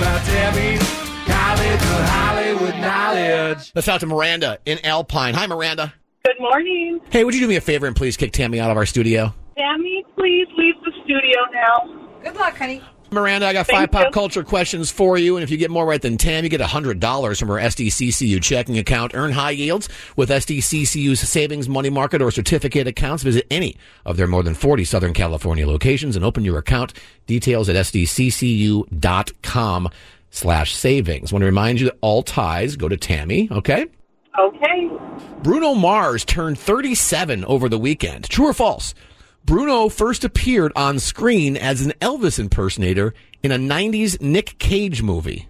about Tammy's College of Hollywood Knowledge. Let's talk to Miranda in Alpine. Hi, Miranda. Good morning. Hey, would you do me a favor and please kick Tammy out of our studio? Tammy, please leave the studio now. Good luck, honey. Miranda, I got Thank five pop you. culture questions for you, and if you get more right than Tam, you get $100 from our SDCCU checking account. Earn high yields with SDCCU's savings, money market, or certificate accounts. Visit any of their more than 40 Southern California locations and open your account. Details at SDCCU.com slash savings. want to remind you that all ties go to Tammy, okay? Okay. Bruno Mars turned 37 over the weekend. True or false? Bruno first appeared on screen as an Elvis impersonator in a 90s Nick Cage movie.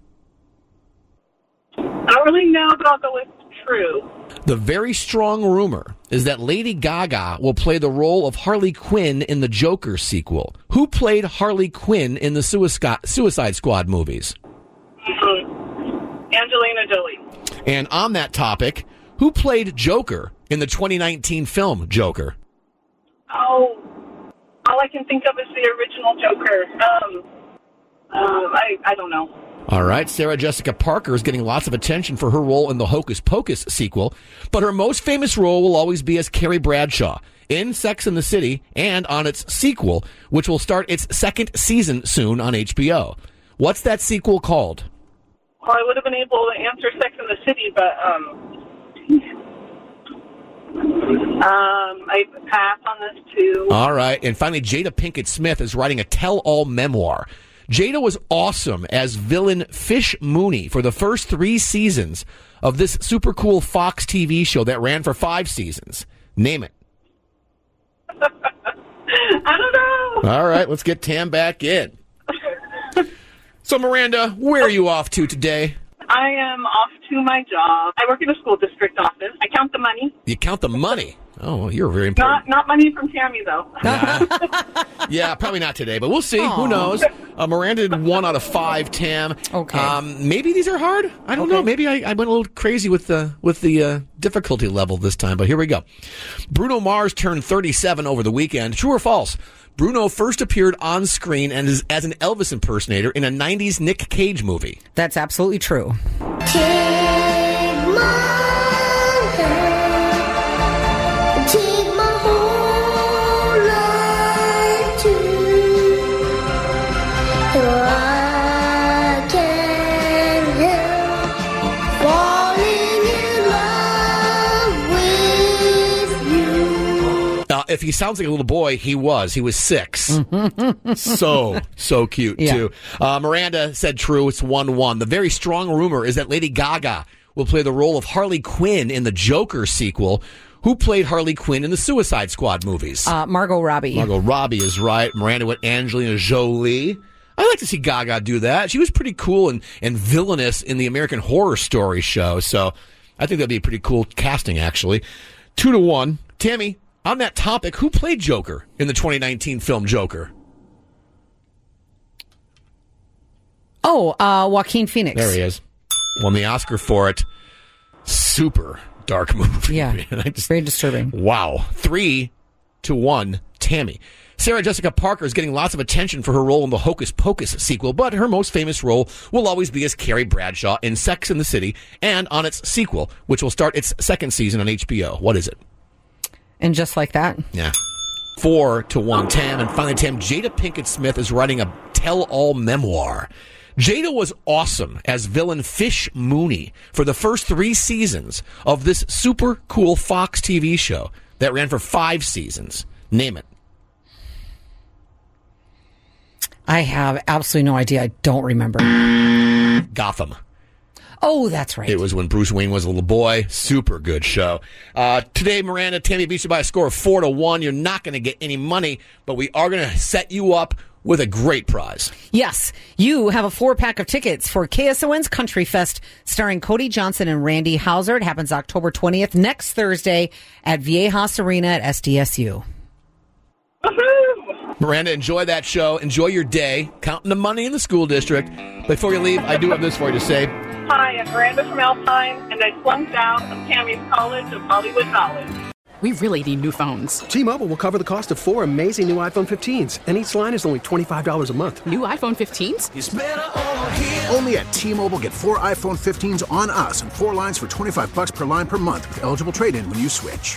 I don't really know, but I'll go with true. The very strong rumor is that Lady Gaga will play the role of Harley Quinn in the Joker sequel. Who played Harley Quinn in the Suicide Squad movies? Mhm. Angelina Jolie. And on that topic, who played Joker in the 2019 film Joker? Oh, all I can think of is the original Joker. Um, um, I, I don't know. All right, Sarah Jessica Parker is getting lots of attention for her role in the Hocus Pocus sequel, but her most famous role will always be as Carrie Bradshaw in Sex and the City and on its sequel, which will start its second season soon on HBO. What's that sequel called? Well, I would have been able to answer Sex in the City, but um, um, I pass on this too. All right, and finally, Jada Pinkett Smith is writing a tell-all memoir. Jada was awesome as villain Fish Mooney for the first three seasons of this super cool Fox TV show that ran for five seasons. Name it. I don't know. All right, let's get Tam back in. So, Miranda, where are you off to today? I am off to my job. I work in a school district office. I count the money. You count the money. Oh, well, you're very important. Not not money from Tammy though. Yeah, probably not today, but we'll see. Who knows? Uh, Miranda did one out of five. Tam. Okay. Um, maybe these are hard. I don't know. Maybe I, I went a little crazy with the with the uh, difficulty level this time. But here we go. Bruno Mars turned 37 over the weekend. True or false? Bruno first appeared on screen and is, as an Elvis impersonator in a 90s Nick Cage movie. That's absolutely true. If he sounds like a little boy, he was. He was six. so, so cute, Yeah. too. Uh, Miranda said true. It's 1 1. The very strong rumor is that Lady Gaga will play the role of Harley Quinn in the Joker sequel. Who played Harley Quinn in the Suicide Squad movies? Uh, Margot Robbie. Margot Robbie is right. Miranda went Angelina Jolie. I like to see Gaga do that. She was pretty cool and, and villainous in the American Horror Story show. So I think that'd be a pretty cool casting, actually. Two to one. Tammy, on that topic, who played Joker in the 2019 film Joker? Oh, uh, Joaquin Phoenix. There he is. Won the Oscar for it. Super dark movie. Yeah. man. Just, Very disturbing. Wow. Three to one, Tammy. Sarah Jessica Parker is getting lots of attention for her role in the Hocus Pocus sequel, but her most famous role will always be as Carrie Bradshaw in Sex and the City and on its sequel, which will start its second season on HBO. What is it? And just like that. Yeah. Four to one, Tam. And finally, Tam, Jada Pinkett Smith is writing a tell all memoir. Jada was awesome as villain Fish Mooney for the first three seasons of this super cool Fox TV show that ran for five seasons. Name it. I have absolutely no idea. I don't remember. Gotham. Oh, that's right. It was when Bruce Wayne was a little boy. Super good show. Uh, today, Miranda, Tammy beats you by a score of four to one. You're not going to get any money, but we are going to set you up with a great prize. Yes, you have a four pack of tickets for KSON's Country Fest starring Cody Johnson and Randy Houser. It happens October 20th, next Thursday at Viejas Arena at SDSU. Miranda, enjoy that show. Enjoy your day. Counting the money in the school district. Before you leave, I do have this for you to say. Hi, I'm Miranda from Alpine, and I flunked out of Tammy's College of Hollywood College. We really need new phones. T-Mobile will cover the cost of four amazing new iPhone 15s, and each line is only $25 a month. New iPhone 15s? Only at T-Mobile get four iPhone 15s on us and four lines for 25 bucks per line per month with eligible trade-in when you switch.